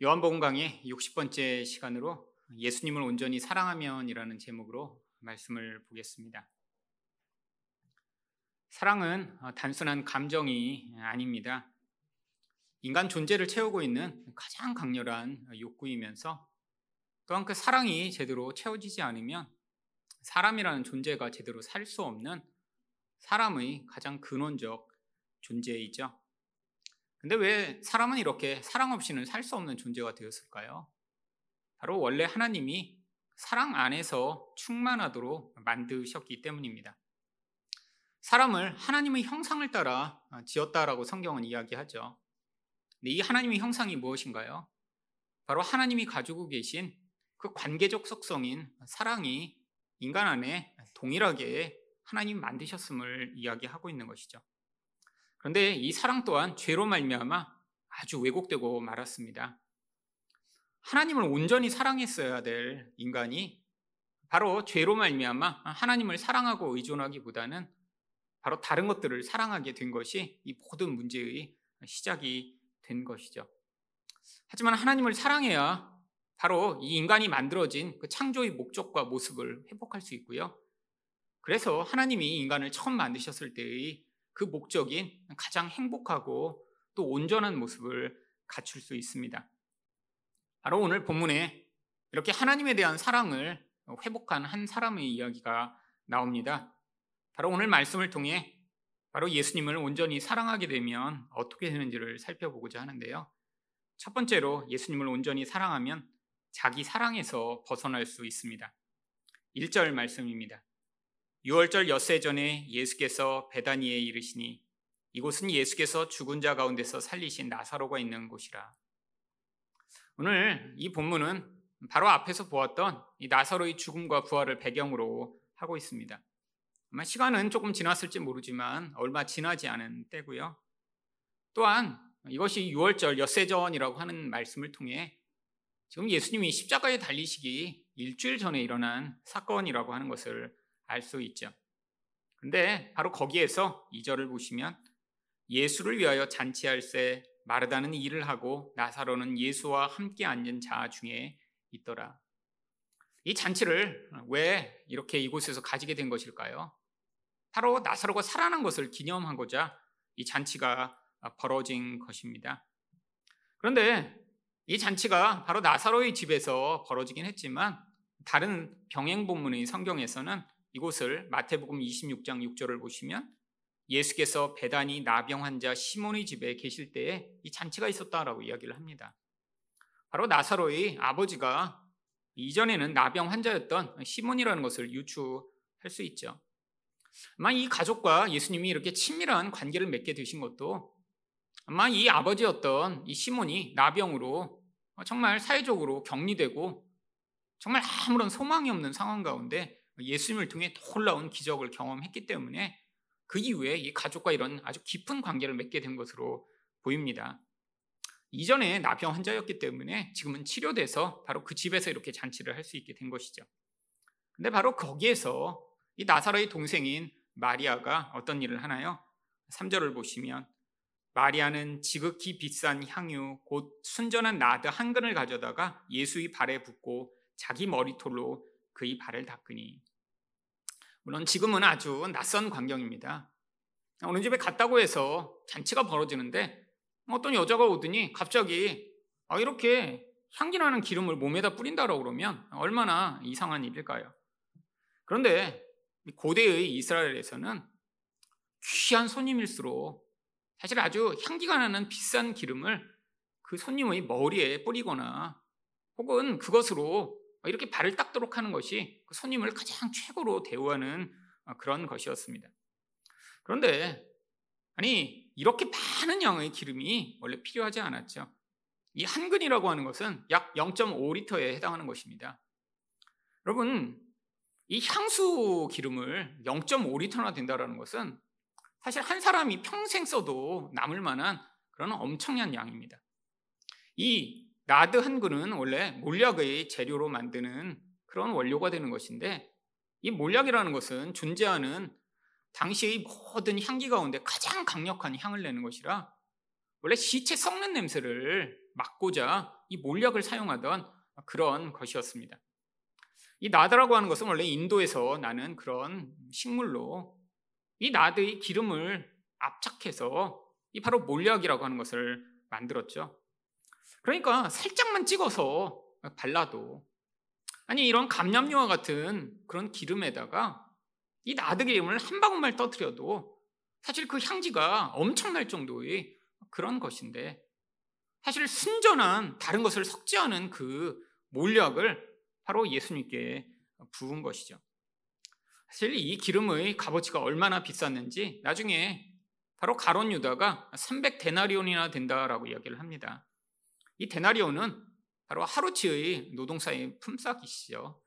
요한복음 강의 60번째 시간으로 예수님을 온전히 사랑하면이라는 제목으로 말씀을 보겠습니다. 사랑은 단순한 감정이 아닙니다. 인간 존재를 채우고 있는 가장 강렬한 욕구이면서 또한 그 사랑이 제대로 채워지지 않으면 사람이라는 존재가 제대로 살 수 없는 사람의 가장 근원적 존재이죠. 근데 왜 사람은 이렇게 사랑 없이는 살 수 없는 존재가 되었을까요? 바로 원래 하나님이 사랑 안에서 충만하도록 만드셨기 때문입니다. 사람을 하나님의 형상을 따라 지었다라고 성경은 이야기하죠. 근데 이 하나님의 형상이 무엇인가요? 바로 하나님이 가지고 계신 그 관계적 속성인 사랑이 인간 안에 동일하게 하나님 만드셨음을 이야기하고 있는 것이죠. 그런데 이 사랑 또한 죄로 말미암아 아주 왜곡되고 말았습니다. 하나님을 온전히 사랑했어야 될 인간이 바로 죄로 말미암아 하나님을 사랑하고 의존하기보다는 바로 다른 것들을 사랑하게 된 것이 이 모든 문제의 시작이 된 것이죠. 하지만 하나님을 사랑해야 바로 이 인간이 만들어진 그 창조의 목적과 모습을 회복할 수 있고요. 그래서 하나님이 인간을 처음 만드셨을 때의 그 목적인 가장 행복하고 또 온전한 모습을 갖출 수 있습니다. 바로 오늘 본문에 이렇게 하나님에 대한 사랑을 회복한 한 사람의 이야기가 나옵니다. 바로 오늘 말씀을 통해 바로 예수님을 온전히 사랑하게 되면 어떻게 되는지를 살펴보고자 하는데요. 첫 번째로 예수님을 온전히 사랑하면 자기 사랑에서 벗어날 수 있습니다. 1절 말씀입니다. 6월절 엿새 전에 예수께서 베다니에 이르시니 이곳은 예수께서 죽은 자 가운데서 살리신 나사로가 있는 곳이라. 오늘 이 본문은 바로 앞에서 보았던 이 나사로의 죽음과 부활을 배경으로 하고 있습니다. 아마 시간은 조금 지났을지 모르지만 얼마 지나지 않은 때고요. 또한 이것이 6월절 엿새전이라고 하는 말씀을 통해 지금 예수님이 십자가에 달리시기 일주일 전에 일어난 사건이라고 하는 것을 알 수 있죠. 근데 바로 거기에서 2절을 보시면 예수를 위하여 잔치할새 마르다는 일을 하고 나사로는 예수와 함께 앉은 자 중에 있더라. 이 잔치를 왜 이렇게 이곳에서 가지게 된 것일까요? 바로 나사로가 살아난 것을 기념하고자 이 잔치가 벌어진 것입니다. 그런데 이 잔치가 바로 나사로의 집에서 벌어지긴 했지만 다른 병행 본문의 성경에서는 이곳을 마태복음 26장 6절을 보시면 예수께서 배단이 나병 환자 시몬의 집에 계실 때에 이 잔치가 있었다라고 이야기를 합니다. 바로 나사로의 아버지가 이전에는 나병 환자였던 시몬이라는 것을 유추할 수 있죠. 아마 이 가족과 예수님이 이렇게 친밀한 관계를 맺게 되신 것도 아마 이 아버지였던 이 시몬이 나병으로 정말 사회적으로 격리되고 정말 아무런 소망이 없는 상황 가운데 예수님을 통해 놀라운 기적을 경험했기 때문에 그 이후에 이 가족과 이런 아주 깊은 관계를 맺게 된 것으로 보입니다. 이전에 나병 환자였기 때문에 지금은 치료돼서 바로 그 집에서 이렇게 잔치를 할 수 있게 된 것이죠. 근데 바로 거기에서 이 나사로의 동생인 마리아가 어떤 일을 하나요? 3절을 보시면 마리아는 지극히 비싼 향유 곧 순전한 나드 한 근을 가져다가 예수의 발에 붓고 자기 머리털로 그의 발을 닦으니 물론 지금은 아주 낯선 광경입니다. 어느 집에 갔다고 해서 잔치가 벌어지는데 어떤 여자가 오더니 갑자기 아, 이렇게 향기 나는 기름을 몸에다 뿌린다라고 그러면 얼마나 이상한 일일까요? 그런데 고대의 이스라엘에서는 귀한 손님일수록 사실 아주 향기가 나는 비싼 기름을 그 손님의 머리에 뿌리거나 혹은 그것으로 이렇게 발을 닦도록 하는 것이 그 손님을 가장 최고로 대우하는 어, 그런 것이었습니다. 그런데 아니 이렇게 많은 양의 기름이 원래 필요하지 않았죠. 이 한 근이라고 하는 것은 약 0.5리터에 해당하는 것입니다. 여러분 이 향수 기름을 0.5리터나 된다는 것은 사실 한 사람이 평생 써도 남을 만한 그런 엄청난 양입니다. 이 나드 한 근은 원래 몰약의 재료로 만드는 그런 원료가 되는 것인데 이 몰약이라는 것은 존재하는 당시의 모든 향기 가운데 가장 강력한 향을 내는 것이라 원래 시체 썩는 냄새를 막고자 이 몰약을 사용하던 그런 것이었습니다. 이 나드라고 하는 것은 원래 인도에서 나는 그런 식물로 이 나드의 기름을 압착해서 이 바로 몰약이라고 하는 것을 만들었죠. 그러니까 살짝만 찍어서 발라도 아니 이런 감염료와 같은 그런 기름에다가 이 나드 기름을 한 방울만 떠뜨려도 사실 그 향기가 엄청날 정도의 그런 것인데 사실 순전한 다른 것을 않은 그 몰약을 바로 예수님께 부은 것이죠. 사실 이 기름의 값어치가 얼마나 비쌌는지 나중에 바로 가론 유다가 300 데나리온이나 된다라고 이야기를 합니다. 이 데나리온은 바로 하루치의 노동사의 품삯이시죠.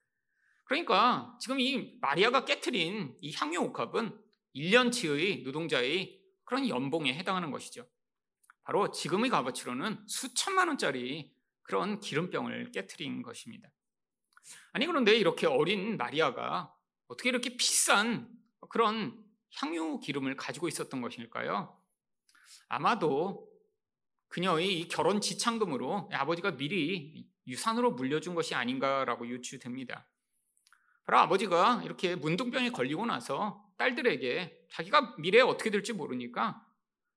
그러니까 지금 이 마리아가 깨트린 이 향유 옥합은 1년치의 노동자의 그런 연봉에 해당하는 것이죠. 바로 지금의 값어치로는 수천만 원짜리 그런 기름병을 깨트린 것입니다. 아니 그런데 이렇게 어린 마리아가 어떻게 이렇게 비싼 그런 향유 기름을 가지고 있었던 것일까요? 아마도 그녀의 이 결혼 지창금으로 아버지가 미리 유산으로 물려준 것이 아닌가라고 유추됩니다. 바로 아버지가 이렇게 문둥병에 걸리고 나서 딸들에게 자기가 미래에 어떻게 될지 모르니까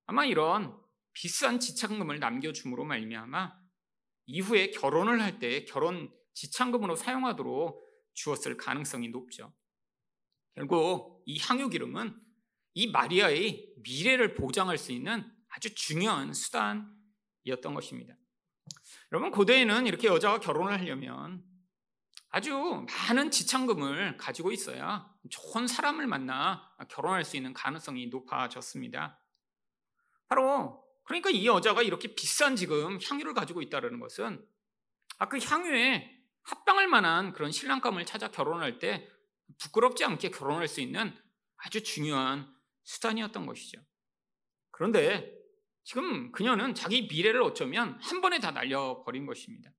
아마 이런 비싼 지창금을 남겨줌으로 말미암아 이후에 결혼을 할 때 결혼 지창금으로 사용하도록 주었을 가능성이 높죠. 결국 이 향유 기름은 이 마리아의 미래를 보장할 수 있는 아주 중요한 수단이 었던 것입니다. 여러분 고대에는 이렇게 여자가 결혼을 하려면 아주 많은 지창금을 가지고 있어야 좋은 사람을 만나 결혼할 수 있는 가능성이 높아졌습니다. 바로 그러니까 이 여자가 이렇게 비싼 지금 향유를 가지고 있다는 것은 아, 그 향유에 합당할 만한 그런 신랑감을 찾아 결혼할 때 부끄럽지 않게 결혼할 수 있는 아주 중요한 수단이었던 것이죠. 그런데 지금 그녀는 자기 미래를 어쩌면 한 번에 다 날려버린 것입니다.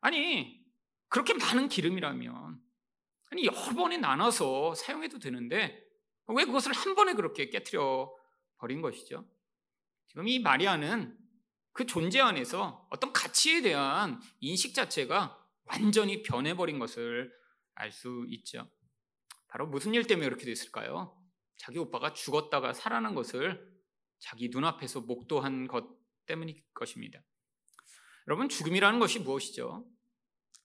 아니, 그렇게 많은 기름이라면, 아니, 여러 번에 나눠서 사용해도 되는데, 왜 그것을 한 번에 그렇게 깨뜨려 버린 것이죠? 지금 이 마리아는 그 존재 안에서 어떤 가치에 대한 인식 자체가 완전히 변해버린 것을 알 수 있죠. 바로 무슨 일 때문에 그렇게 됐을까요? 자기 오빠가 죽었다가 살아난 것을 자기 눈앞에서 목도한 것 때문일 것입니다. 여러분, 죽음이라는 것이 무엇이죠?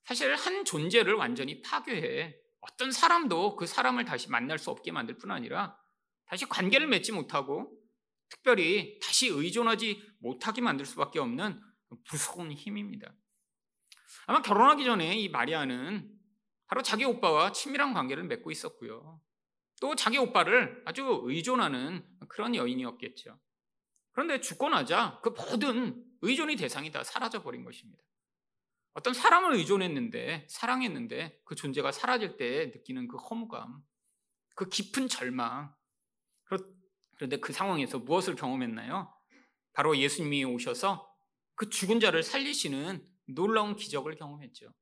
사실 한 존재를 완전히 파괴해 어떤 사람도 그 사람을 다시 만날 수 없게 만들 뿐 아니라 다시 관계를 맺지 못하고 특별히 다시 의존하지 못하게 만들 수밖에 없는 무서운 힘입니다. 아마 결혼하기 전에 이 마리아는 바로 자기 오빠와 친밀한 관계를 맺고 있었고요. 또 자기 오빠를 아주 의존하는 그런 여인이었겠죠. 그런데 죽고 나자 그 모든 의존의 대상이 다 사라져 버린 것입니다. 어떤 사람을 의존했는데 사랑했는데 그 존재가 사라질 때 느끼는 그 허무감, 그 깊은 절망. 그런데 그 상황에서 무엇을 경험했나요? 바로 예수님이 오셔서 그 죽은 자를 살리시는 놀라운 기적을 경험했죠.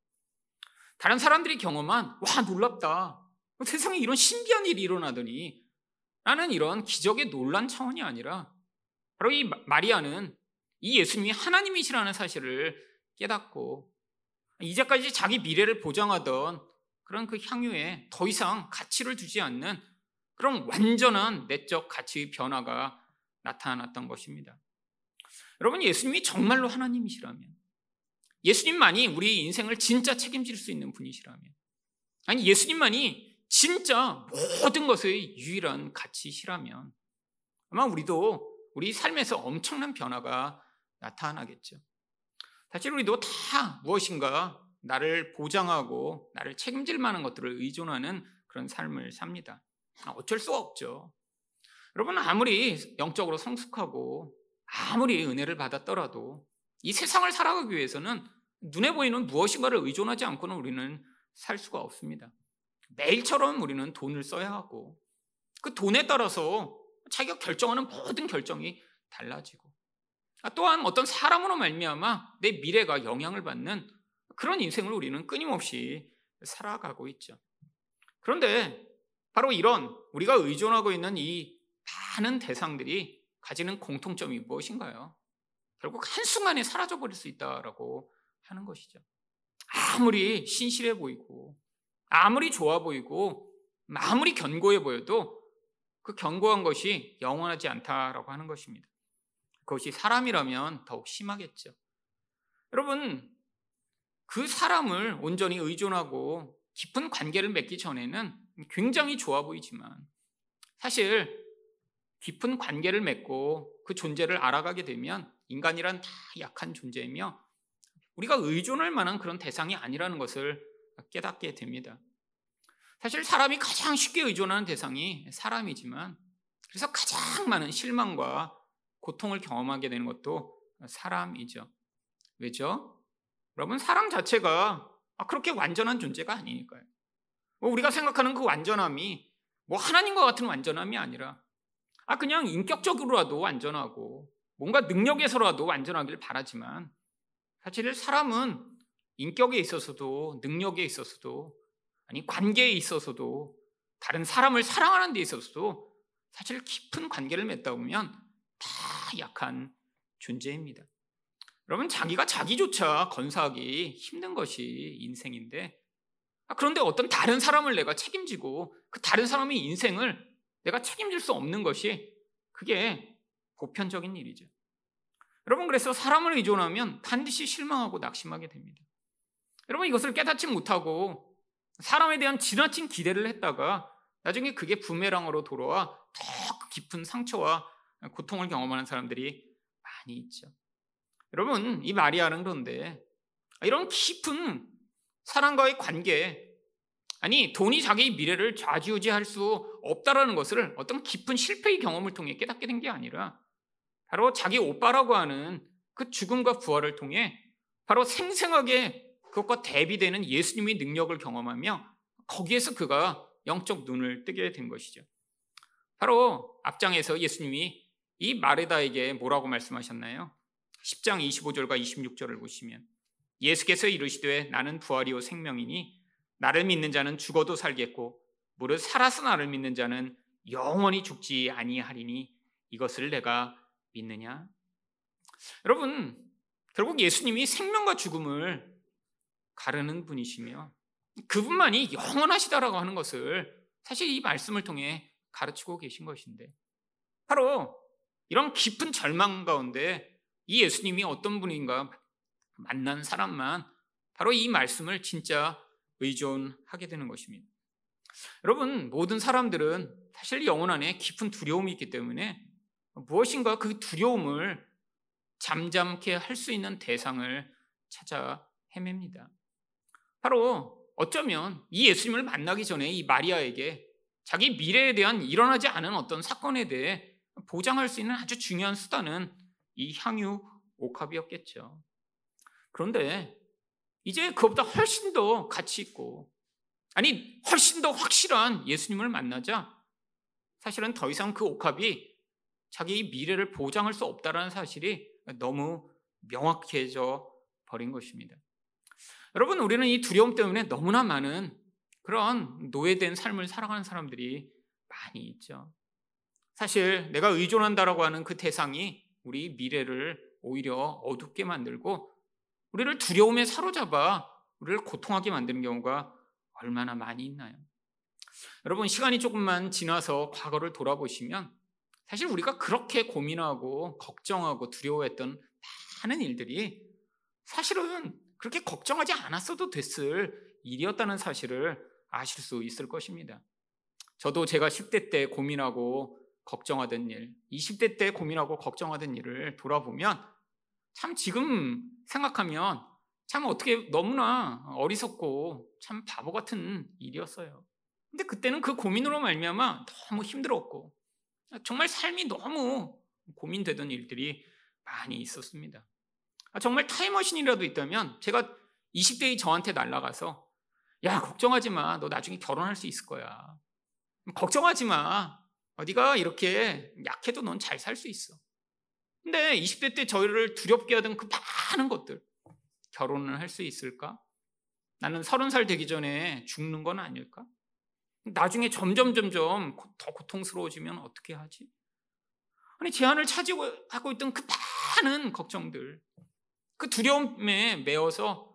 다른 사람들이 경험한 와 놀랍다. 세상에 이런 신비한 일이 일어나더니 나는 이런 기적의 놀란 차원이 아니라 바로 이 마리아는 이 예수님이 하나님이시라는 사실을 깨닫고 이제까지 자기 미래를 보장하던 그런 그 향유에 더 이상 가치를 두지 않는 그런 완전한 내적 가치의 변화가 나타났던 것입니다. 여러분 예수님이 정말로 하나님이시라면 예수님만이 우리 인생을 진짜 책임질 수 있는 분이시라면 아니 예수님만이 진짜 모든 것의 유일한 가치시라면 아마 우리도 우리 삶에서 엄청난 변화가 나타나겠죠. 사실 우리도 다 무엇인가 나를 보장하고 나를 책임질 만한 것들을 의존하는 그런 삶을 삽니다. 어쩔 수 없죠. 여러분 아무리 영적으로 성숙하고 아무리 은혜를 받았더라도 이 세상을 살아가기 위해서는 눈에 보이는 무엇인가를 의존하지 않고는 우리는 살 수가 없습니다. 매일처럼 우리는 돈을 써야 하고 그 돈에 따라서 자기가 결정하는 모든 결정이 달라지고 아, 또한 어떤 사람으로 말미암아 내 미래가 영향을 받는 그런 인생을 우리는 끊임없이 살아가고 있죠. 그런데 바로 이런 우리가 의존하고 있는 이 많은 대상들이 가지는 공통점이 무엇인가요? 결국 한순간에 사라져 버릴 수 있다라고 하는 것이죠. 아무리 신실해 보이고 아무리 좋아 보이고 아무리 견고해 보여도 그 견고한 것이 영원하지 않다라고 하는 것입니다. 그것이 사람이라면 더욱 심하겠죠. 여러분, 그 사람을 온전히 의존하고 깊은 관계를 맺기 전에는 굉장히 좋아 보이지만 사실 깊은 관계를 맺고 그 존재를 알아가게 되면 인간이란 다 약한 존재이며 우리가 의존할 만한 그런 대상이 아니라는 것을 깨닫게 됩니다. 사실 사람이 가장 쉽게 의존하는 대상이 사람이지만 그래서 가장 많은 실망과 고통을 경험하게 되는 것도 사람이죠. 왜죠? 여러분, 사람 자체가 그렇게 완전한 존재가 아니니까요. 뭐 우리가 생각하는 그 완전함이 뭐 하나님과 같은 완전함이 아니라 아 그냥 인격적으로라도 완전하고 뭔가 능력에서라도 완전하길 바라지만 사실 사람은 인격에 있어서도 능력에 있어서도 아니 관계에 있어서도 다른 사람을 사랑하는 데 있어서도 사실 깊은 관계를 맺다 보면 다 약한 존재입니다. 여러분 자기가 자기조차 건사하기 힘든 것이 인생인데 아, 그런데 어떤 다른 사람을 내가 책임지고 그 다른 사람의 인생을 내가 책임질 수 없는 것이 그게 보편적인 일이죠. 여러분 그래서 사람을 의존하면 반드시 실망하고 낙심하게 됩니다. 여러분 이것을 깨닫지 못하고 사람에 대한 지나친 기대를 했다가 나중에 그게 부메랑으로 돌아와 더 깊은 상처와 고통을 경험하는 사람들이 많이 있죠. 여러분 이 마리아는 그런데 이런 깊은 사람과의 관계 아니 돈이 자기 미래를 좌지우지할 수 없다라는 것을 어떤 깊은 실패의 경험을 통해 깨닫게 된 게 아니라 바로 자기 오빠라고 하는 그 죽음과 부활을 통해 바로 생생하게 그것과 대비되는 예수님의 능력을 경험하며 거기에서 그가 영적 눈을 뜨게 된 것이죠. 바로 앞장에서 예수님이 이 마르다에게 뭐라고 말씀하셨나요? 10장 25절과 26절을 보시면 예수께서 이르시되 나는 부활이요 생명이니 나를 믿는 자는 죽어도 살겠고 무릇 살아서 나를 믿는 자는 영원히 죽지 아니하리니 이것을 내가 믿느냐? 여러분 결국 예수님이 생명과 죽음을 가르는 분이시며 그분만이 영원하시다라고 하는 것을 사실 이 말씀을 통해 가르치고 계신 것인데 바로 이런 깊은 절망 가운데 이 예수님이 어떤 분인가 만난 사람만 바로 이 말씀을 진짜 의존하게 되는 것입니다. 여러분, 모든 사람들은 사실 영혼 안에 깊은 두려움이 있기 때문에 무엇인가 그 두려움을 잠잠케 할 수 있는 대상을 찾아 헤맵니다. 바로 어쩌면 이 예수님을 만나기 전에 이 마리아에게 자기 미래에 대한 일어나지 않은 어떤 사건에 대해 보장할 수 있는 아주 중요한 수단은 이 향유 옥합이었겠죠. 그런데 이제 그것보다 훨씬 더 가치 있고 아니 훨씬 더 확실한 예수님을 만나자 사실은 더 이상 그 옥합이 자기 미래를 보장할 수 없다라는 사실이 너무 명확해져 버린 것입니다. 여러분 우리는 이 두려움 때문에 너무나 많은 그런 노예된 삶을 살아가는 사람들이 많이 있죠. 사실 내가 의존한다라고 하는 그 대상이 우리 미래를 오히려 어둡게 만들고 우리를 두려움에 사로잡아 우리를 고통하게 만드는 경우가 얼마나 많이 있나요? 여러분 시간이 조금만 지나서 과거를 돌아보시면 사실 우리가 그렇게 고민하고 걱정하고 두려워했던 많은 일들이 사실은 그렇게 걱정하지 않았어도 됐을 일이었다는 사실을 아실 수 있을 것입니다. 저도 제가 10대 때 고민하고 걱정하던 일, 20대 때 고민하고 걱정하던 일을 돌아보면 참 지금 생각하면 참 어떻게 너무나 어리석고 참 바보 같은 일이었어요. 근데 그때는 그 고민으로 말미암아 너무 힘들었고 정말 삶이 너무 고민되던 일들이 많이 있었습니다. 정말 타임머신이라도 있다면 제가 20대의 저한테 날라가서 야 걱정하지 마. 너 나중에 결혼할 수 있을 거야. 걱정하지 마. 네가 이렇게 약해도 넌 잘 살 수 있어. 근데 20대 때 저희를 두렵게 하던 그 많은 것들 결혼을 할 수 있을까? 나는 30살 되기 전에 죽는 건 아닐까? 나중에 점점 점점 더 고통스러워지면 어떻게 하지? 아니 제한을 차지하고 있던 그 많은 걱정들, 그 두려움에 매어서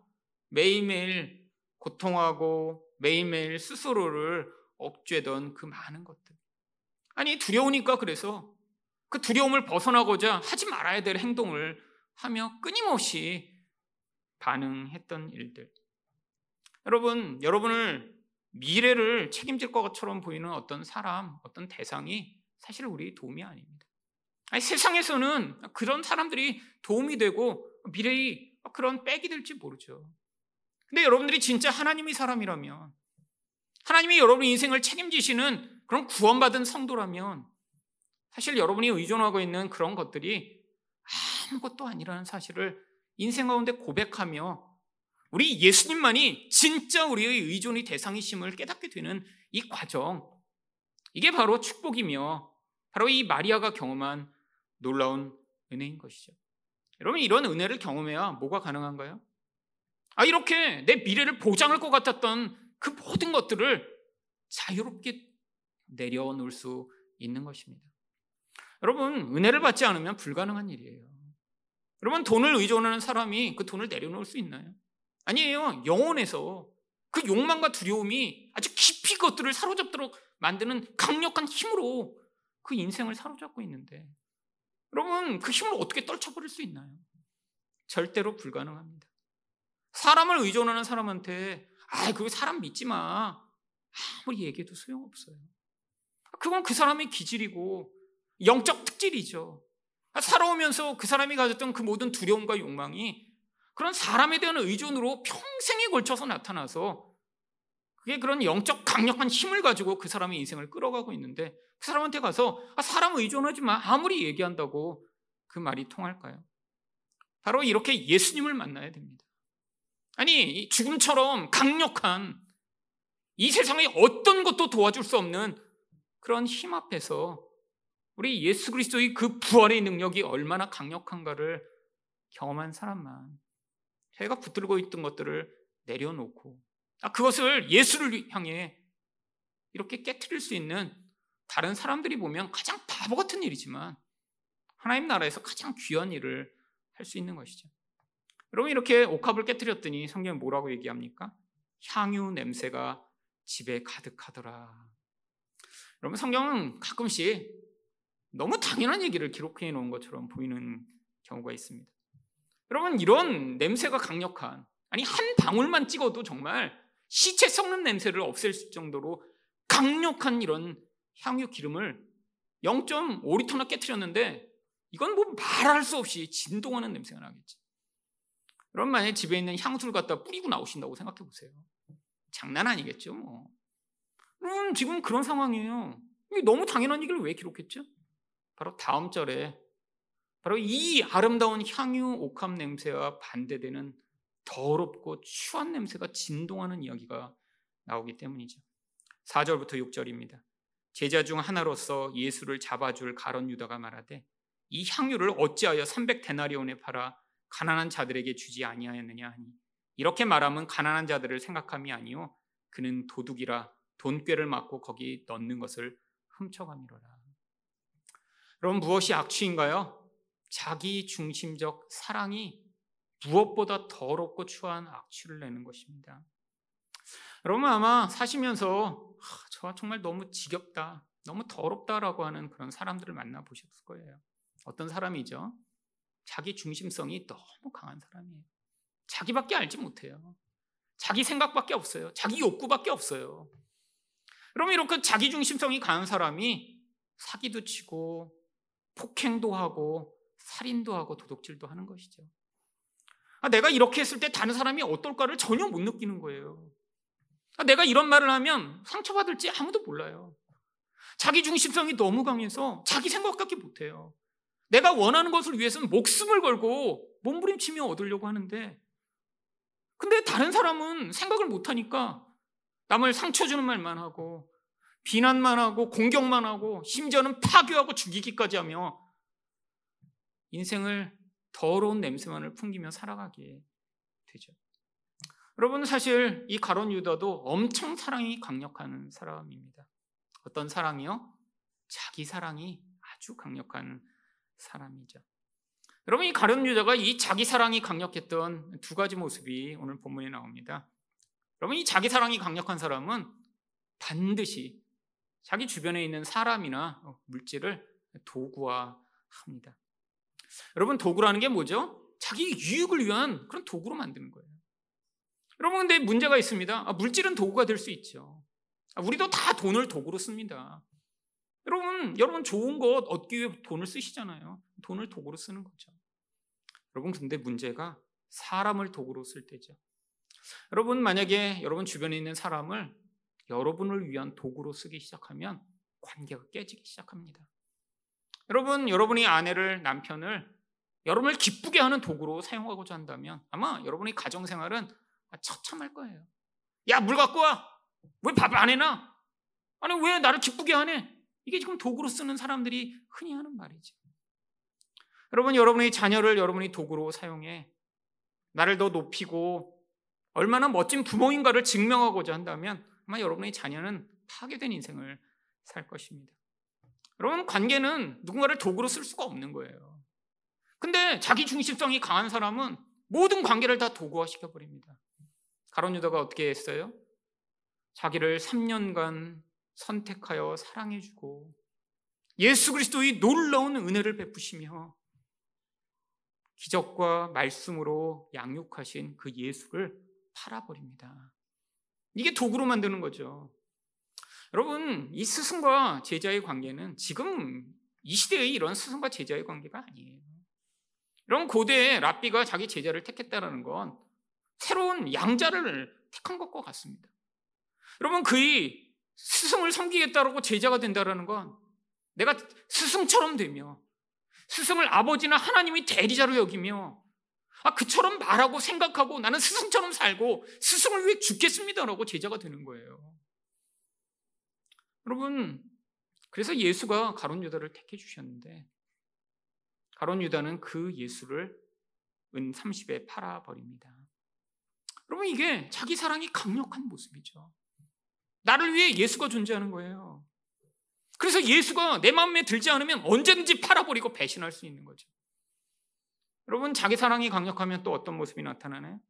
매일매일 고통하고 매일매일 스스로를 억죄던 그 많은 것들. 아니 두려우니까 그래서 그 두려움을 벗어나고자 하지 말아야 될 행동을 하며 끊임없이 반응했던 일들. 여러분, 여러분을 미래를 책임질 것처럼 보이는 어떤 사람, 어떤 대상이 사실 우리 도움이 아닙니다. 아니, 세상에서는 그런 사람들이 도움이 되고 미래의 그런 백이 될지 모르죠. 근데 여러분들이 진짜 하나님의 사람이라면, 하나님이 여러분의 인생을 책임지시는 그런 구원받은 성도라면, 사실 여러분이 의존하고 있는 그런 것들이 아무것도 아니라는 사실을 인생 가운데 고백하며 우리 예수님만이 진짜 우리의 의존의 대상이심을 깨닫게 되는 이 과정, 이게 바로 축복이며 바로 이 마리아가 경험한 놀라운 은혜인 것이죠. 여러분, 이런 은혜를 경험해야 뭐가 가능한가요? 아, 이렇게 내 미래를 보장할 것 같았던 그 모든 것들을 자유롭게 내려놓을 수 있는 것입니다. 여러분, 은혜를 받지 않으면 불가능한 일이에요. 여러분, 돈을 의존하는 사람이 그 돈을 내려놓을 수 있나요? 아니에요. 영혼에서 그 욕망과 두려움이 아주 깊이 그것들을 사로잡도록 만드는 강력한 힘으로 그 인생을 사로잡고 있는데 여러분 그 힘을 어떻게 떨쳐버릴 수 있나요? 절대로 불가능합니다. 사람을 의존하는 사람한테 아, 그 사람 믿지 마. 아무리 얘기해도 소용없어요. 그건 그 사람의 기질이고 영적 특질이죠. 살아오면서 그 사람이 가졌던 그 모든 두려움과 욕망이 그런 사람에 대한 의존으로 평생에 걸쳐서 나타나서 그게 그런 영적 강력한 힘을 가지고 그 사람의 인생을 끌어가고 있는데 그 사람한테 가서 아, 사람 의존하지 마 아무리 얘기한다고 그 말이 통할까요? 바로 이렇게 예수님을 만나야 됩니다. 아니 죽음처럼 강력한 이 세상에 어떤 것도 도와줄 수 없는 그런 힘 앞에서 우리 예수 그리스도의 그 부활의 능력이 얼마나 강력한가를 경험한 사람만 자기가 붙들고 있던 것들을 내려놓고 아, 그것을 예수를 향해 이렇게 깨뜨릴 수 있는 다른 사람들이 보면 가장 바보 같은 일이지만 하나님 나라에서 가장 귀한 일을 할 수 있는 것이죠. 여러분 이렇게 옥합을 깨뜨렸더니 성경은 뭐라고 얘기합니까? 향유 냄새가 집에 가득하더라. 여러분 성경은 가끔씩 너무 당연한 얘기를 기록해 놓은 것처럼 보이는 경우가 있습니다. 여러분 이런 냄새가 강력한 아니 한 방울만 찍어도 정말 시체 썩는 냄새를 없앨 정도로 강력한 이런 향유 기름을 0.5리터나 깨뜨렸는데 이건 뭐 말할 수 없이 진동하는 냄새가 나겠지. 그럼 만약에 집에 있는 향수를 갖다 뿌리고 나오신다고 생각해 보세요. 장난 아니겠죠, 뭐. 음, 지금 그런 상황이에요. 너무 당연한 얘기를 왜 기록했죠? 바로 다음 절에 바로 이 아름다운 향유 옥합 냄새와 반대되는 더럽고 추한 냄새가 진동하는 이야기가 나오기 때문이죠. 4절부터 6절입니다. 제자 중 하나로서 예수를 잡아줄 가론 유다가 말하되 이 향유를 어찌하여 300데나리온에 팔아 가난한 자들에게 주지 아니하였느냐 하니 이렇게 말하면 가난한 자들을 생각함이 아니요 그는 도둑이라 돈꾀를 맞고 거기 넣는 것을 훔쳐가미로라. 그럼 무엇이 악취인가요? 자기 중심적 사랑이 무엇보다 더럽고 추한 악취를 내는 것입니다. 여러분 아마 사시면서 저 정말 너무 지겹다, 너무 더럽다라고 하는 그런 사람들을 만나 보셨을 거예요. 어떤 사람이죠? 자기 중심성이 너무 강한 사람이에요. 자기밖에 알지 못해요. 자기 생각밖에 없어요. 자기 욕구밖에 없어요. 그럼 이렇게 자기 중심성이 강한 사람이 사기도 치고 폭행도 하고 살인도 하고 도둑질도 하는 것이죠. 아, 내가 이렇게 했을 때 다른 사람이 어떨까를 전혀 못 느끼는 거예요. 아, 내가 이런 말을 하면 상처받을지 아무도 몰라요. 자기 중심성이 너무 강해서 자기 생각밖에 못해요. 내가 원하는 것을 위해서는 목숨을 걸고 몸부림치며 얻으려고 하는데 근데 다른 사람은 생각을 못하니까 남을 상처 주는 말만 하고 비난만 하고 공격만 하고 심지어는 파괴하고 죽이기까지 하며 인생을 더러운 냄새만을 풍기며 살아가게 되죠. 여러분 사실 이 가론 유다도 엄청 사랑이 강력한 사람입니다. 어떤 사랑이요? 자기 사랑이 아주 강력한 사람이죠. 여러분 이 가룟 유다가 이 자기 사랑이 강력했던 두 가지 모습이 오늘 본문에 나옵니다. 여러분 이 자기 사랑이 강력한 사람은 반드시 자기 주변에 있는 사람이나 물질을 도구화합니다. 여러분 도구라는 게 뭐죠? 자기 유익을 위한 그런 도구로 만드는 거예요. 여러분 근데 문제가 있습니다. 아, 물질은 도구가 될 수 있죠. 아, 우리도 다 돈을 도구로 씁니다. 여러분, 여러분 좋은 것 얻기 위해 돈을 쓰시잖아요. 돈을 도구로 쓰는 거죠. 여러분, 근데 문제가 사람을 도구로 쓸 때죠. 여러분, 만약에 여러분 주변에 있는 사람을 여러분을 위한 도구로 쓰기 시작하면 관계가 깨지기 시작합니다. 여러분, 여러분이 아내를, 남편을 여러분을 기쁘게 하는 도구로 사용하고자 한다면 아마 여러분의 가정생활은 처참할 거예요. 야, 물 갖고 와! 왜 밥 안 해놔? 아니, 왜 나를 기쁘게 하네? 이게 지금 도구로 쓰는 사람들이 흔히 하는 말이죠. 여러분, 여러분의 자녀를 여러분이 도구로 사용해 나를 더 높이고 얼마나 멋진 부모인가를 증명하고자 한다면 아마 여러분의 자녀는 파괴된 인생을 살 것입니다. 여러분, 관계는 누군가를 도구로 쓸 수가 없는 거예요. 근데 자기 중심성이 강한 사람은 모든 관계를 다 도구화 시켜버립니다. 가론 유다가 어떻게 했어요? 자기를 3년간 선택하여 사랑해주고 예수 그리스도의 놀라운 은혜를 베푸시며 기적과 말씀으로 양육하신 그 예수를 팔아버립니다. 이게 도구로 만드는 거죠. 여러분, 이 스승과 제자의 관계는 지금 이 시대의 이런 스승과 제자의 관계가 아니에요. 이런 고대에 랍비가 자기 제자를 택했다는 건 새로운 양자를 택한 것과 같습니다. 여러분, 그의 스승을 섬기겠다라고 제자가 된다라는 건 내가 스승처럼 되며 스승을 아버지나 하나님이 대리자로 여기며 아 그처럼 말하고 생각하고 나는 스승처럼 살고 스승을 위해 죽겠습니다라고 제자가 되는 거예요. 여러분 그래서 예수가 가론 유다를 택해 주셨는데 가론 유다는 그 예수를 은 30에 팔아 버립니다. 여러분 이게 자기 사랑이 강력한 모습이죠. 나를 위해 예수가 존재하는 거예요. 그래서 예수가 내 마음에 들지 않으면 언제든지 팔아버리고 배신할 수 있는 거죠. 여러분, 자기 사랑이 강력하면 또 어떤 모습이 나타나나요?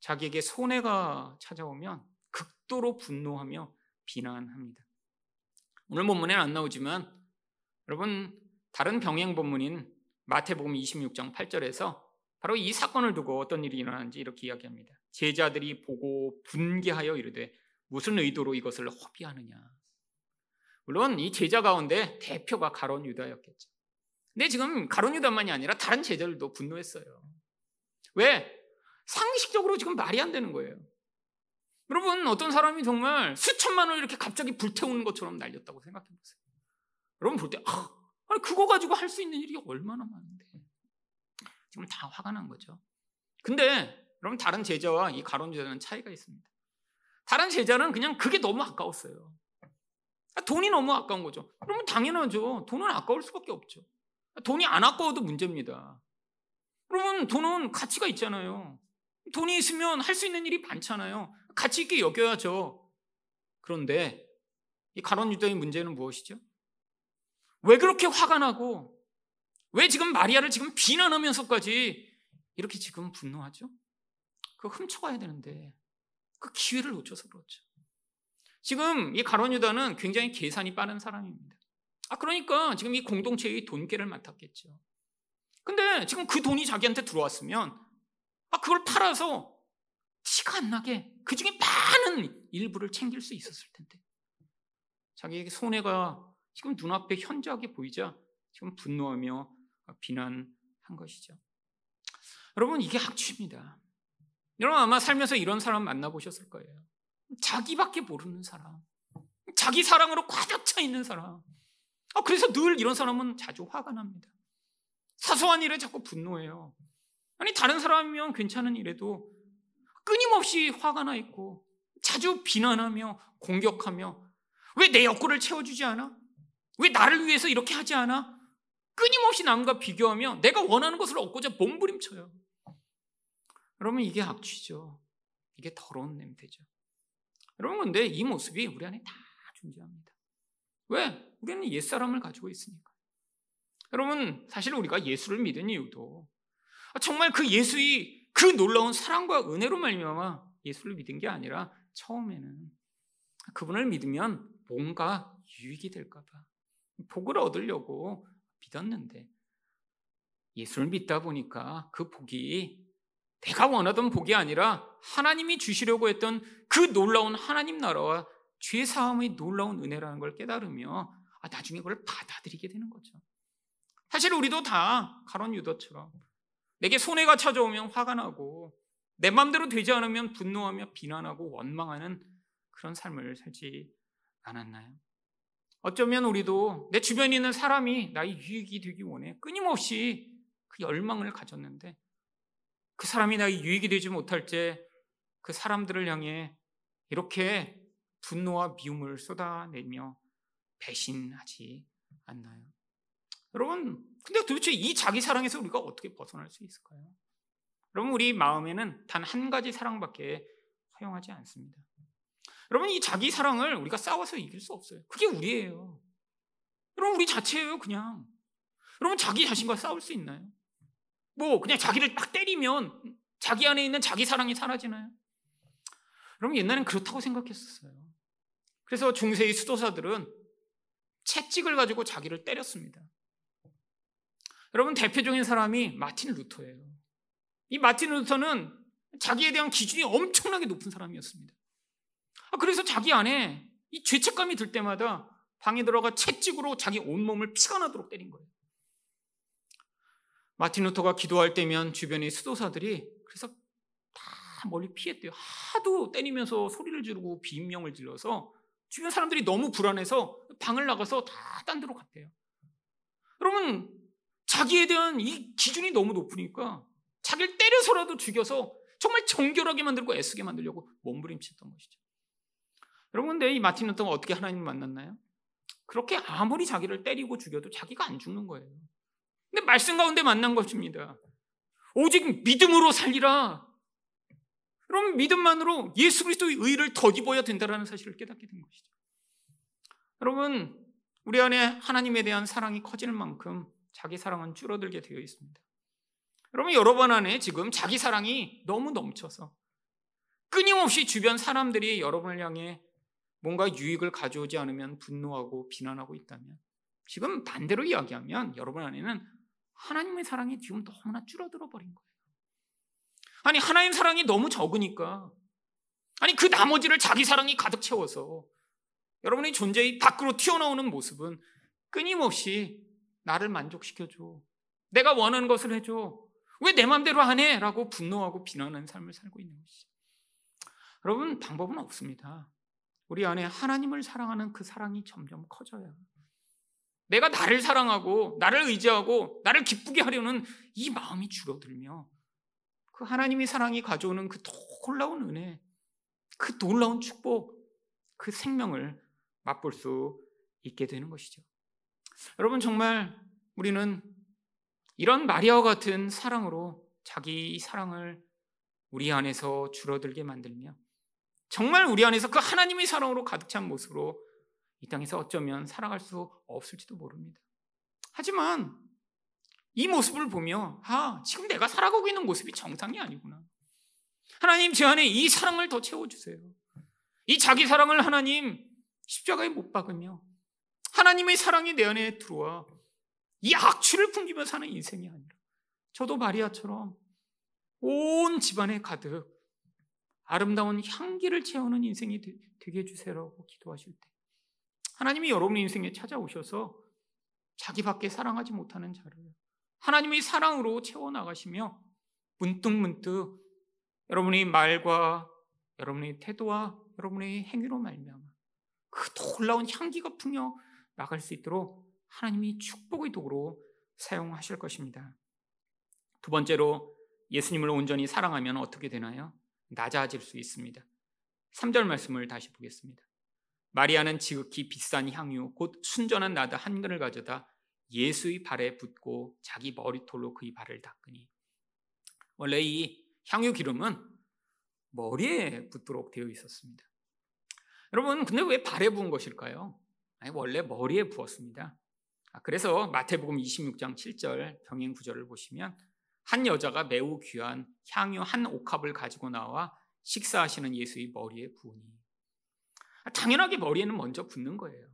자기에게 손해가 찾아오면 극도로 분노하며 비난합니다. 오늘 본문에는 안 나오지만 여러분, 다른 병행 본문인 마태복음 26장 8절에서 바로 이 사건을 두고 어떤 일이 일어나는지 이렇게 이야기합니다. 제자들이 보고 분개하여 이르되 무슨 의도로 이것을 허비하느냐. 물론 이 제자 가운데 대표가 가론 유다였겠죠. 근데 지금 가론 유다만이 아니라 다른 제자들도 분노했어요. 왜? 상식적으로 지금 말이 안 되는 거예요. 여러분 어떤 사람이 정말 수천만 원 이렇게 갑자기 불태우는 것처럼 날렸다고 생각해 보세요. 여러분 볼 때 아, 아니 그거 가지고 할 수 있는 일이 얼마나 많은데 지금 다 화가 난 거죠. 근데 여러분 다른 제자와 이 가론 유다는 차이가 있습니다. 다른 제자는 그냥 그게 너무 아까웠어요. 돈이 너무 아까운 거죠. 그러면 당연하죠. 돈은 아까울 수밖에 없죠. 돈이 안 아까워도 문제입니다. 그러면 돈은 가치가 있잖아요. 돈이 있으면 할 수 있는 일이 많잖아요. 가치 있게 여겨야죠. 그런데 이 가론 유다의 문제는 무엇이죠? 왜 그렇게 화가 나고 왜 지금 마리아를 지금 비난하면서까지 이렇게 지금 분노하죠? 그거 훔쳐가야 되는데 그 기회를 놓쳐서 그렇죠. 지금 이 가론 유다는 굉장히 계산이 빠른 사람입니다. 아 그러니까 지금 이 공동체의 돈계를 맡았겠죠. 근데 지금 그 돈이 자기한테 들어왔으면 아 그걸 팔아서 티가 안 나게 그 중에 많은 일부를 챙길 수 있었을 텐데 자기에게 손해가 지금 눈앞에 현저하게 보이자 지금 분노하며 비난한 것이죠. 여러분 이게 학취입니다. 여러분 아마 살면서 이런 사람 만나보셨을 거예요. 자기밖에 모르는 사람. 자기 사랑으로 가득 차 있는 사람. 아, 그래서 늘 이런 사람은 자주 화가 납니다. 사소한 일에 자꾸 분노해요. 아니, 다른 사람이면 괜찮은 일에도 끊임없이 화가 나 있고 자주 비난하며 공격하며 왜 내 욕구를 채워주지 않아? 왜 나를 위해서 이렇게 하지 않아? 끊임없이 남과 비교하며 내가 원하는 것을 얻고자 몸부림쳐요. 여러분 이게 악취죠. 이게 더러운 냄새죠. 여러분 근데 이 모습이 우리 안에 다 존재합니다. 왜? 우리는 옛사람을 가지고 있으니까. 여러분, 사실 우리가 예수를 믿은 이유도 정말 그 예수의 그 놀라운 사랑과 은혜로 말미암아 예수를 믿은 게 아니라 처음에는 그분을 믿으면 뭔가 유익이 될까봐 복을 얻으려고 믿었는데 예수를 믿다 보니까 그 복이 내가 원하던 복이 아니라 하나님이 주시려고 했던 그 놀라운 하나님 나라와 죄 사함의 놀라운 은혜라는 걸 깨달으며 아, 나중에 그걸 받아들이게 되는 거죠. 사실 우리도 다 가론 유더처럼 내게 손해가 찾아오면 화가 나고 내 마음대로 되지 않으면 분노하며 비난하고 원망하는 그런 삶을 살지 않았나요? 어쩌면 우리도 내 주변에 있는 사람이 나의 유익이 되기 원해 끊임없이 그 열망을 가졌는데 그 사람이 나의 유익이 되지 못할 때 그 사람들을 향해 이렇게 분노와 미움을 쏟아내며 배신하지 않나요? 여러분, 근데 도대체 이 자기 사랑에서 우리가 어떻게 벗어날 수 있을까요? 여러분, 우리 마음에는 단 한 가지 사랑밖에 허용하지 않습니다. 여러분, 이 자기 사랑을 우리가 싸워서 이길 수 없어요. 그게 우리예요. 여러분, 우리 자체예요, 그냥. 여러분, 자기 자신과 싸울 수 있나요? 뭐, 그냥 자기를 딱 때리면 자기 안에 있는 자기 사랑이 사라지나요? 여러분, 옛날엔 그렇다고 생각했었어요. 그래서 중세의 수도사들은 채찍을 가지고 자기를 때렸습니다. 여러분, 대표적인 사람이 마틴 루터예요. 이 마틴 루터는 자기에 대한 기준이 엄청나게 높은 사람이었습니다. 아, 그래서 자기 안에 이 죄책감이 들 때마다 방에 들어가 채찍으로 자기 온몸을 피가 나도록 때린 거예요. 마틴 루터가 기도할 때면 주변의 수도사들이 그래서 다 멀리 피했대요. 하도 때리면서 소리를 지르고 비명을 질러서 주변 사람들이 너무 불안해서 방을 나가서 다 딴 데로 갔대요. 여러분, 자기에 대한 이 기준이 너무 높으니까 자기를 때려서라도 죽여서 정말 정결하게 만들고 애쓰게 만들려고 몸부림쳤던 것이죠. 여러분, 근데 이 마틴 루터가 어떻게 하나님을 만났나요? 그렇게 아무리 자기를 때리고 죽여도 자기가 안 죽는 거예요. 근데 말씀 가운데 만난 것입니다. 오직 믿음으로 살리라. 그럼 믿음만으로 예수 그리스도의 의를 덧입어야 된다는 사실을 깨닫게 된 것이죠. 여러분, 우리 안에 하나님에 대한 사랑이 커지는 만큼 자기 사랑은 줄어들게 되어 있습니다. 여러분, 여러분 안에 지금 자기 사랑이 너무 넘쳐서 끊임없이 주변 사람들이 여러분을 향해 뭔가 유익을 가져오지 않으면 분노하고 비난하고 있다면 지금 반대로 이야기하면 여러분 안에는 하나님의 사랑이 지금 너무나 줄어들어 버린 거예요. 아니, 하나님 사랑이 너무 적으니까. 아니, 그 나머지를 자기 사랑이 가득 채워서 여러분의 존재의 밖으로 튀어나오는 모습은 끊임없이 나를 만족시켜줘. 내가 원하는 것을 해줘. 왜 내 맘대로 안 해? 라고 분노하고 비난하는 삶을 살고 있는 것이죠. 여러분, 방법은 없습니다. 우리 안에 하나님을 사랑하는 그 사랑이 점점 커져야. 내가 나를 사랑하고, 나를 의지하고, 나를 기쁘게 하려는 이 마음이 줄어들며, 그 하나님의 사랑이 가져오는 그 놀라운 은혜, 그 놀라운 축복, 그 생명을 맛볼 수 있게 되는 것이죠. 여러분, 정말 우리는 이런 마리아와 같은 사랑으로 자기 사랑을 우리 안에서 줄어들게 만들며 정말 우리 안에서 그 하나님의 사랑으로 가득 찬 모습으로 이 땅에서 어쩌면 살아갈 수 없을지도 모릅니다. 하지만 이 모습을 보며 아 지금 내가 살아가고 있는 모습이 정상이 아니구나. 하나님 제 안에 이 사랑을 더 채워주세요. 이 자기 사랑을 하나님 십자가에 못 박으며 하나님의 사랑이 내 안에 들어와 이 악취를 풍기며 사는 인생이 아니라 저도 마리아처럼 온 집안에 가득 아름다운 향기를 채우는 인생이 되게 해주세요라고 기도하실 때 하나님이 여러분의 인생에 찾아오셔서 자기밖에 사랑하지 못하는 자를 하나님의 사랑으로 채워나가시며 문득문득 여러분의 말과 여러분의 태도와 여러분의 행위로 말미암아 그 놀라운 향기가 풍겨 나갈 수 있도록 하나님이 축복의 도구로 사용하실 것입니다. 두 번째로 예수님을 온전히 사랑하면 어떻게 되나요? 낮아질 수 있습니다. 3절 말씀을 다시 보겠습니다. 마리아는 지극히 비싼 향유 곧 순전한 나드 한 근을 가져다 예수의 발에 붓고 자기 머리털로 그의 발을 닦으니 원래 이 향유 기름은 머리에 붓도록 되어 있었습니다. 여러분 근데 왜 발에 부은 것일까요? 아니, 원래 머리에 부었습니다. 아, 그래서 마태복음 26장 7절 병행 구절을 보시면 한 여자가 매우 귀한 향유 한 옥합을 가지고 나와 식사하시는 예수의 머리에 부으니 아, 당연하게 머리에는 먼저 붓는 거예요.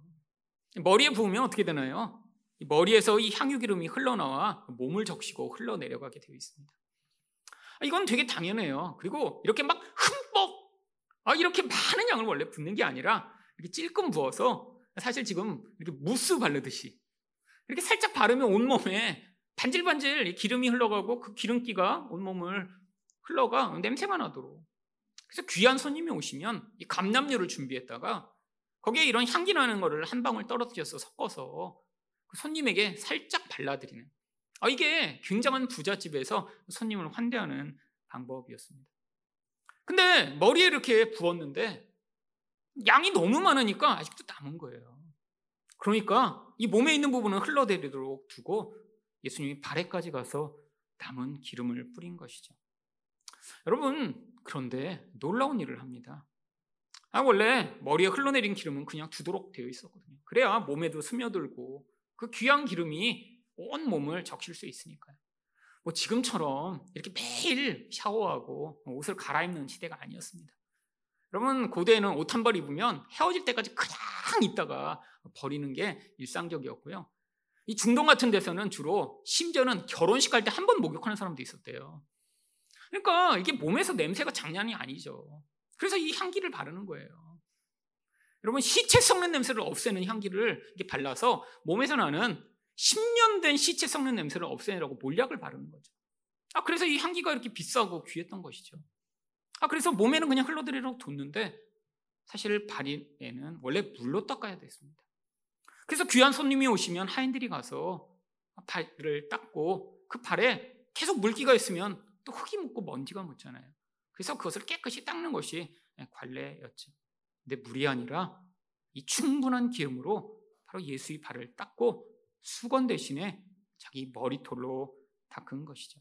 머리에 부으면 어떻게 되나요? 머리에서 이 향유 기름이 흘러나와 몸을 적시고 흘러내려가게 되어 있습니다. 아, 이건 되게 당연해요. 그리고 이렇게 막 흠뻑 아, 이렇게 많은 양을 원래 붓는 게 아니라 이렇게 찔끔 부어서 사실 지금 이렇게 무스 바르듯이 이렇게 살짝 바르면 온몸에 반질반질 기름이 흘러가고 그 기름기가 온몸을 흘러가 냄새가 나도록. 그래서 귀한 손님이 오시면 이 감남류를 준비했다가 거기에 이런 향기 나는 거를 한 방울 떨어뜨려서 섞어서 그 손님에게 살짝 발라드리는. 아, 이게 굉장한 부잣집에서 손님을 환대하는 방법이었습니다. 근데 머리에 이렇게 부었는데 양이 너무 많으니까 아직도 남은 거예요. 그러니까 이 몸에 있는 부분은 흘러내리도록 두고 예수님이 발에까지 가서 남은 기름을 뿌린 것이죠. 여러분, 그런데 놀라운 일을 합니다. 아, 원래 머리에 흘러내린 기름은 그냥 두도록 되어 있었거든요. 그래야 몸에도 스며들고 그 귀한 기름이 온 몸을 적실 수 있으니까요. 뭐 지금처럼 이렇게 매일 샤워하고 옷을 갈아입는 시대가 아니었습니다. 여러분 고대에는 옷 한 벌 입으면 헤어질 때까지 그냥 있다가 버리는 게 일상적이었고요. 이 중동 같은 데서는 주로 심지어는 결혼식 갈 때 한 번 목욕하는 사람도 있었대요. 그러니까 이게 몸에서 냄새가 장난이 아니죠. 그래서 이 향기를 바르는 거예요. 여러분 시체 썩는 냄새를 없애는 향기를 이렇게 발라서 몸에서 나는 10년 된 시체 썩는 냄새를 없애라고 몰약을 바르는 거죠. 아 그래서 이 향기가 이렇게 비싸고 귀했던 것이죠. 아, 그래서 몸에는 그냥 흘러들이라고 뒀는데 사실 발에는 원래 물로 닦아야 됐습니다. 그래서 귀한 손님이 오시면 하인들이 가서 발을 닦고 그 발에 계속 물기가 있으면 또 흙이 묻고 먼지가 묻잖아요. 그래서 그것을 깨끗이 닦는 것이 관례였죠. 근데 물이 아니라 이 충분한 기름으로 바로 예수의 발을 닦고 수건 대신에 자기 머리털로 닦은 것이죠.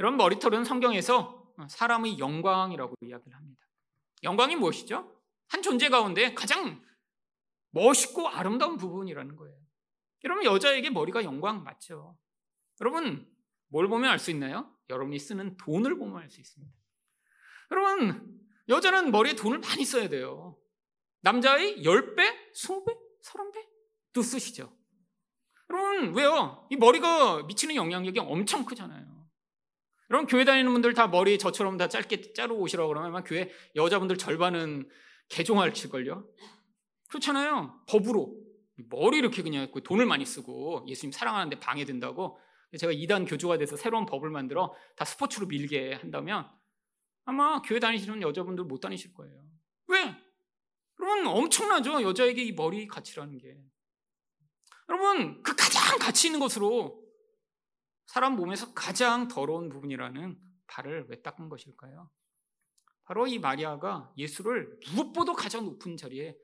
여러분 머리털은 성경에서 어, 사람의 영광이라고 이야기를 합니다. 영광이 무엇이죠? 한 존재 가운데 가장 멋있고 아름다운 부분이라는 거예요. 여러분 여자에게 머리가 영광 맞죠? 여러분 뭘 보면 알 수 있나요? 여러분이 쓰는 돈을 보면 알 수 있습니다. 여러분 여자는 머리에 돈을 많이 써야 돼요. 남자의 10배, 20배, 30배도 쓰시죠. 여러분 왜요? 이 머리가 미치는 영향력이 엄청 크잖아요. 여러분 교회 다니는 분들 다 머리 저처럼 다 짧게 자르고 오시라고 그러면 교회 여자분들 절반은 개종할 칠걸요. 그렇잖아요. 법으로 머리 이렇게 그냥 돈을 많이 쓰고 예수님 사랑하는데 방해된다고 제가 이단 교주가 돼서 새로운 법을 만들어 다 스포츠로 밀게 한다면 아마 교회 다니시는 여자분들 못 다니실 거예요. 왜? 여러분 엄청나죠 여자에게 이 머리 가치라는 게. 여러분 그 가장 가치 있는 것으로 사람 몸에서 가장 더러운 부분이라는 발을 왜 닦은 것일까요? 바로 이 마리아가 예수를 무엇보다 가장 높은 자리에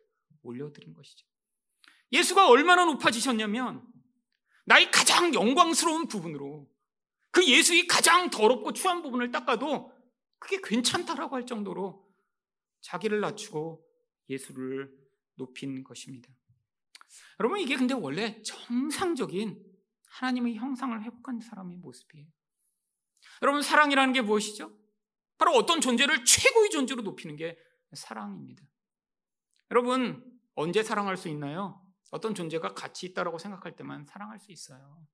올려드린 것이죠. 예수가 얼마나 높아지셨냐면 나의 가장 영광스러운 부분으로 그 예수의 가장 더럽고 추한 부분을 닦아도 그게 괜찮다라고 할 정도로 자기를 낮추고 예수를 높인 것입니다. 여러분 이게 근데 원래 정상적인 하나님의 형상을 회복한 사람의 모습이에요. 여러분, 사랑이라는 게 무엇이죠? 바로 어떤 존재를 최고의 존재로 높이는 게 사랑입니다. 여러분, 언제 사랑할 수 있나요? 어떤 존재가 가치 있다고 생각할 때만 사랑할 수 있어요.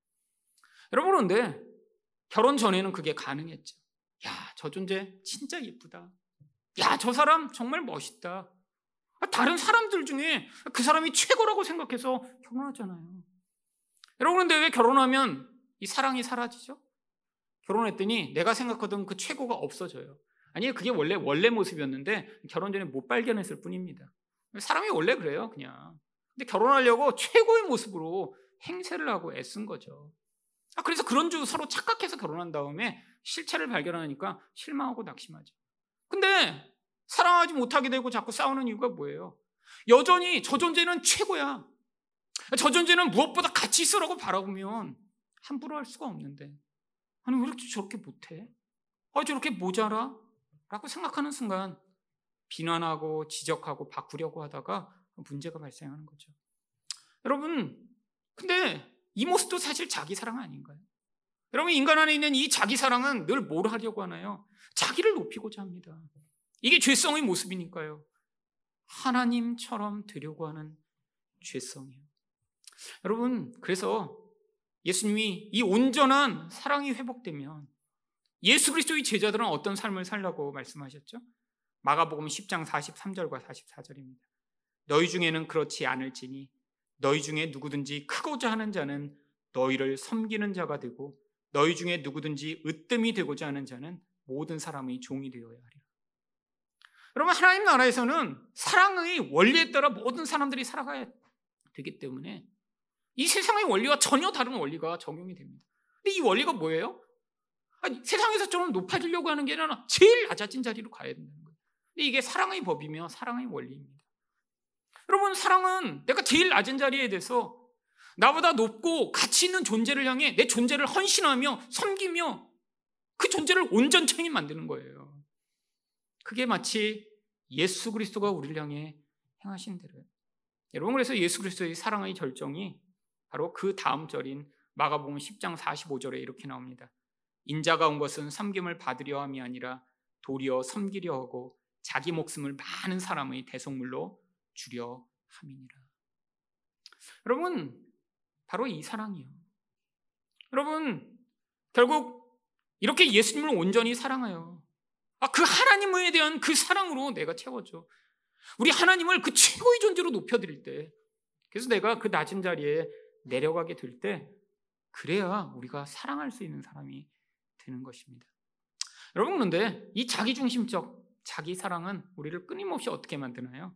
여러분, 그런데 결혼 전에는 그게 가능했죠. 야, 저 존재 진짜 예쁘다. 야, 저 사람 정말 멋있다. 다른 사람들 중에 그 사람이 최고라고 생각해서 결혼하잖아요. 여러분 근데 왜 결혼하면 이 사랑이 사라지죠? 결혼했더니 내가 생각하던 그 최고가 없어져요. 아니 그게 원래 원래 모습이었는데 결혼 전에 못 발견했을 뿐입니다. 사람이 원래 그래요, 그냥. 근데 결혼하려고 최고의 모습으로 행세를 하고 애쓴 거죠. 아, 그래서 그런 줄 서로 착각해서 결혼한 다음에 실체를 발견하니까 실망하고 낙심하죠. 근데 사랑하지 못하게 되고 자꾸 싸우는 이유가 뭐예요? 여전히 저 존재는 최고야. 저 존재는 무엇보다 가치 있어라고 바라보면 함부로 할 수가 없는데 아니 왜 이렇게 저렇게 못해? 아 저렇게 모자라? 라고 생각하는 순간 비난하고 지적하고 바꾸려고 하다가 문제가 발생하는 거죠. 여러분 근데 이 모습도 사실 자기 사랑 아닌가요? 여러분 인간 안에 있는 이 자기 사랑은 늘 뭘 하려고 하나요? 자기를 높이고자 합니다. 이게 죄성의 모습이니까요. 하나님처럼 되려고 하는 죄성이에요. 여러분 그래서 예수님이 이 온전한 사랑이 회복되면 예수 그리스도의 제자들은 어떤 삶을 살라고 말씀하셨죠? 마가복음 10장 43절과 44절입니다. 너희 중에는 그렇지 않을지니 너희 중에 누구든지 크고자 하는 자는 너희를 섬기는 자가 되고 너희 중에 누구든지 으뜸이 되고자 하는 자는 모든 사람의 종이 되어야 하리라. 여러분 하나님 나라에서는 사랑의 원리에 따라 모든 사람들이 살아가야 되기 때문에 이 세상의 원리와 전혀 다른 원리가 적용이 됩니다. 근데 이 원리가 뭐예요? 아니, 세상에서 좀 높아지려고 하는 게 아니라 제일 낮아진 자리로 가야 된다는 거예요. 근데 이게 사랑의 법이며 사랑의 원리입니다. 여러분 사랑은 내가 제일 낮은 자리에 대해서 나보다 높고 가치 있는 존재를 향해 내 존재를 헌신하며 섬기며 그 존재를 온전히 만드는 거예요. 그게 마치 예수 그리스도가 우리를 향해 행하신 대로요. 여러분 그래서 예수 그리스도의 사랑의 절정이 바로 그 다음 절인 마가복음 10장 45절에 이렇게 나옵니다. 인자가 온 것은 섬김을 받으려 함이 아니라 도리어 섬기려 하고 자기 목숨을 많은 사람의 대속물로 주려 함이니라. 여러분 바로 이 사랑이요. 여러분 결국 이렇게 예수님을 온전히 사랑하여 아, 그 하나님에 대한 그 사랑으로 내가 채워줘. 우리 하나님을 그 최고의 존재로 높여드릴 때, 그래서 내가 그 낮은 자리에 내려가게 될 때, 그래야 우리가 사랑할 수 있는 사람이 되는 것입니다. 여러분, 그런데 이 자기중심적 자기 사랑은 우리를 끊임없이 어떻게 만드나요?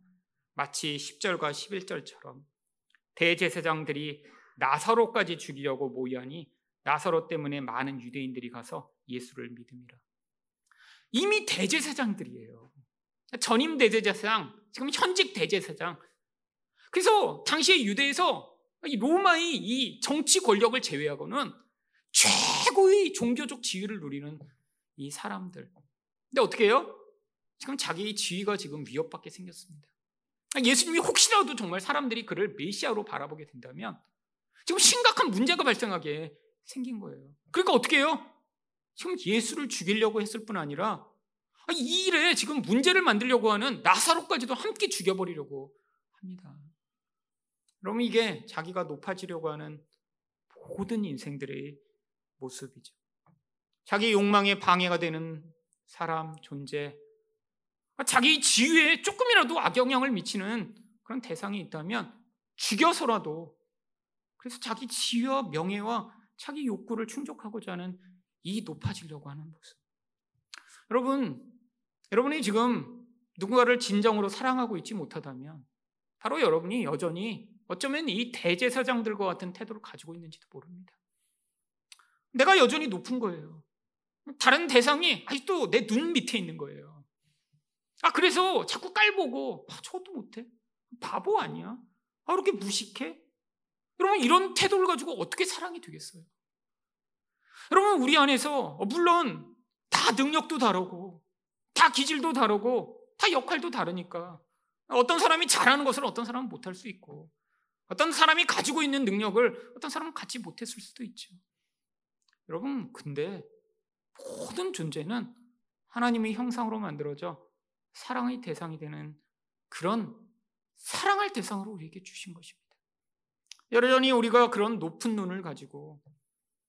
마치 10절과 11절처럼 대제사장들이 나사로까지 죽이려고 모이하니 나사로 때문에 많은 유대인들이 가서 예수를 믿음이라. 이미 대제사장들이에요. 전임 대제사장, 지금 현직 대제사장. 그래서 당시에 유대에서 로마의 이 정치 권력을 제외하고는 최고의 종교적 지위를 누리는 이 사람들. 근데 어떻게 해요? 지금 자기 지위가 지금 위협받게 생겼습니다. 예수님이 혹시라도 정말 사람들이 그를 메시아로 바라보게 된다면 지금 심각한 문제가 발생하게 생긴 거예요. 그러니까 어떻게 해요? 지금 예수를 죽이려고 했을 뿐 아니라 이 일에 지금 문제를 만들려고 하는 나사로까지도 함께 죽여버리려고 합니다. 그럼 이게 자기가 높아지려고 하는 모든 인생들의 모습이죠. 자기 욕망에 방해가 되는 사람, 존재, 자기 지위에 조금이라도 악영향을 미치는 그런 대상이 있다면 죽여서라도 그래서 자기 지위와 명예와 자기 욕구를 충족하고자 하는 이 높아지려고 하는 모습. 여러분, 여러분이 지금 누군가를 진정으로 사랑하고 있지 못하다면 바로 여러분이 여전히 어쩌면 이 대제사장들과 같은 태도를 가지고 있는지도 모릅니다. 내가 여전히 높은 거예요. 다른 대상이 아직도 내 눈 밑에 있는 거예요. 아, 그래서 자꾸 깔보고, 아, 저것도 못해. 바보 아니야? 아, 이렇게 무식해? 여러분, 이런 태도를 가지고 어떻게 사랑이 되겠어요? 여러분, 우리 안에서, 어, 물론 다 능력도 다르고, 다 기질도 다르고, 다 역할도 다르니까. 어떤 사람이 잘하는 것을 어떤 사람은 못할 수 있고, 어떤 사람이 가지고 있는 능력을 어떤 사람은 갖지 못했을 수도 있죠. 여러분, 근데 모든 존재는 하나님의 형상으로 만들어져 사랑의 대상이 되는 그런 사랑할 대상으로 우리에게 주신 것입니다. 여전히 우리가 그런 높은 눈을 가지고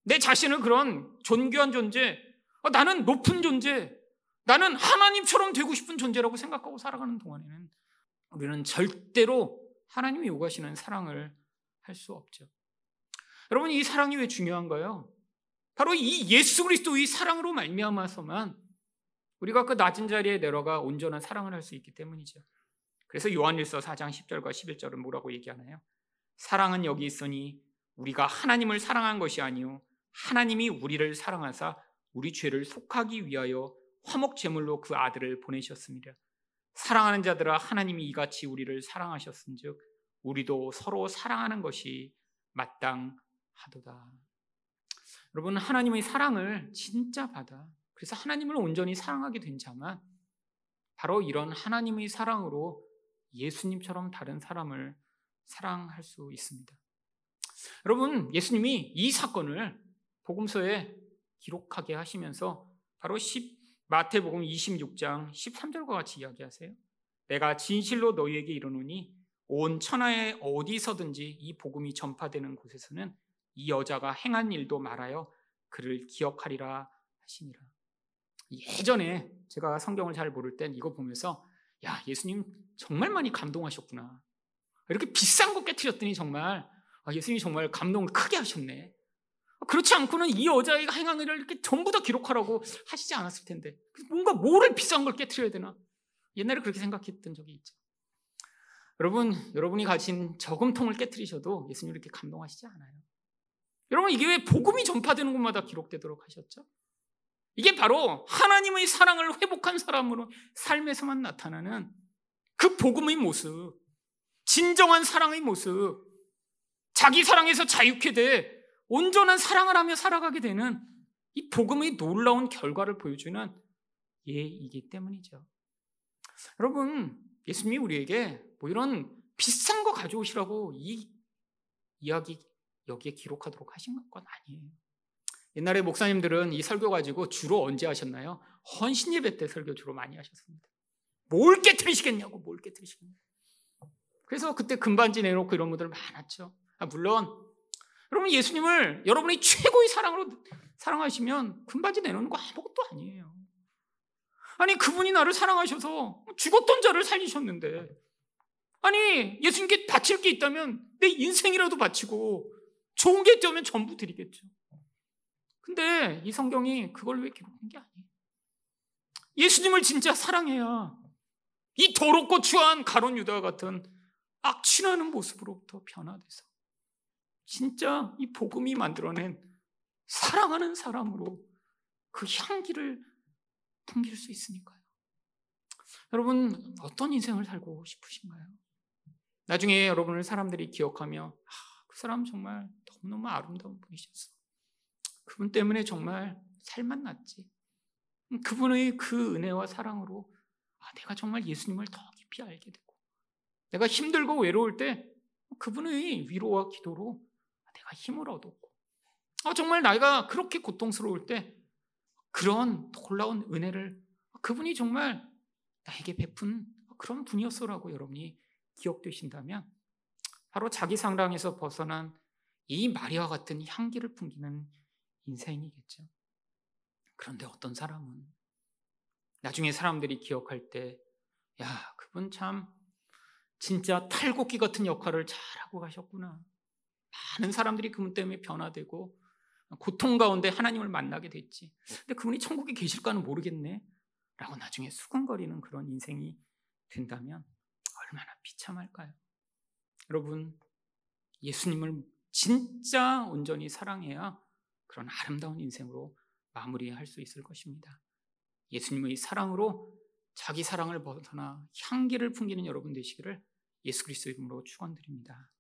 내 자신을 그런 존귀한 존재, 어, 나는 높은 존재, 나는 하나님처럼 되고 싶은 존재라고 생각하고 살아가는 동안에는 우리는 절대로 하나님이 요구하시는 사랑을 할 수 없죠. 여러분 이 사랑이 왜 중요한가요? 바로 이 예수 그리스도의 사랑으로 말미암아서만 우리가 그 낮은 자리에 내려가 온전한 사랑을 할 수 있기 때문이죠. 그래서 요한일서 4장 10절과 11절은 뭐라고 얘기하나요? 사랑은 여기 있으니 우리가 하나님을 사랑한 것이 아니요 하나님이 우리를 사랑하사 우리 죄를 속하기 위하여 화목 제물로 그 아들을 보내셨습니다. 사랑하는 자들아 하나님이 이같이 우리를 사랑하셨은즉 우리도 서로 사랑하는 것이 마땅하도다. 여러분 하나님의 사랑을 진짜 받아 그래서 하나님을 온전히 사랑하게 된 자만 바로 이런 하나님의 사랑으로 예수님처럼 다른 사람을 사랑할 수 있습니다. 여러분, 예수님이 이 사건을 복음서에 기록하게 하시면서 바로 10, 마태복음 26장 13절과 같이 이야기하세요. 내가 진실로 너희에게 이르노니 온 천하에 어디서든지 이 복음이 전파되는 곳에서는 이 여자가 행한 일도 말하여 그를 기억하리라 하시니라. 예전에 제가 성경을 잘 모를 땐 이거 보면서 야 예수님 정말 많이 감동하셨구나. 이렇게 비싼 거 깨뜨렸더니 정말 아, 예수님이 정말 감동을 크게 하셨네. 그렇지 않고는 이 행한 일을 이렇게 전부 다 기록하라고 하시지 않았을 텐데 뭔가 뭐를 비싼 걸 깨뜨려야 되나? 옛날에 그렇게 생각했던 적이 있죠. 여러분, 여러분이 가진 저금통을 깨뜨리셔도 예수님 이렇게 감동하시지 않아요. 여러분, 이게 왜 복음이 전파되는 곳마다 기록되도록 하셨죠? 이게 바로 하나님의 사랑을 회복한 사람으로 삶에서만 나타나는 그 복음의 모습, 진정한 사랑의 모습, 자기 사랑에서 자유케 돼 온전한 사랑을 하며 살아가게 되는 이 복음의 놀라운 결과를 보여주는 예이기 때문이죠. 여러분, 예수님이 우리에게 뭐 이런 비싼 거 가져오시라고 이 이야기 여기에 기록하도록 하신 건 아니에요. 옛날에 목사님들은 이 설교 가지고 주로 언제 하셨나요? 헌신 예배 때 설교 주로 많이 하셨습니다. 뭘 깨뜨리시겠냐고, 뭘 깨뜨리시겠냐고. 그래서 그때 금반지 내놓고 이런 분들 많았죠. 아, 물론, 여러분 예수님을 여러분이 최고의 사랑으로 사랑하시면 금반지 내놓는 거 아무것도 아니에요. 아니, 그분이 나를 사랑하셔서 죽었던 자를 살리셨는데, 아니, 예수님께 바칠 게 있다면 내 인생이라도 바치고 좋은 게 있다면 전부 드리겠죠. 근데 이 성경이 그걸 왜 기록한 게 아니에요. 예수님을 진짜 사랑해야 이 더럽고 추한 가론 유다 같은 악취나는 모습으로부터 변화돼서 진짜 이 복음이 만들어낸 사랑하는 사람으로 그 향기를 풍길 수 있으니까요. 여러분 어떤 인생을 살고 싶으신가요? 나중에 여러분을 사람들이 기억하며 아, 그 사람 정말 너무너무 아름다운 분이셨어. 그분 때문에 정말 살만 났지. 그분의 그 은혜와 사랑으로 아, 내가 정말 예수님을 더 깊이 알게 되고 내가 힘들고 외로울 때 그분의 위로와 기도로 힘을 얻었고 아, 정말 내가 그렇게 고통스러울 때 그런 놀라운 은혜를 그분이 정말 나에게 베푼 그런 분이었어라고 여러분이 기억되신다면 바로 자기 상랑에서 벗어난 이 마리아 같은 향기를 풍기는 인생이겠죠. 그런데 어떤 사람은 나중에 사람들이 기억할 때, 야, 그분 참 진짜 탈곡기 같은 역할을 잘하고 가셨구나. 많은 사람들이 그분 때문에 변화되고 고통 가운데 하나님을 만나게 됐지. 근데 그분이 천국에 계실까는 모르겠네. 라고 나중에 수근거리는 그런 인생이 된다면 얼마나 비참할까요? 여러분, 예수님을 진짜 온전히 사랑해야 그런 아름다운 인생으로 마무리할 수 있을 것입니다. 예수님의 사랑으로 자기 사랑을 벗어나 향기를 풍기는 여러분 되시기를 예수 그리스도 이름으로 축원드립니다.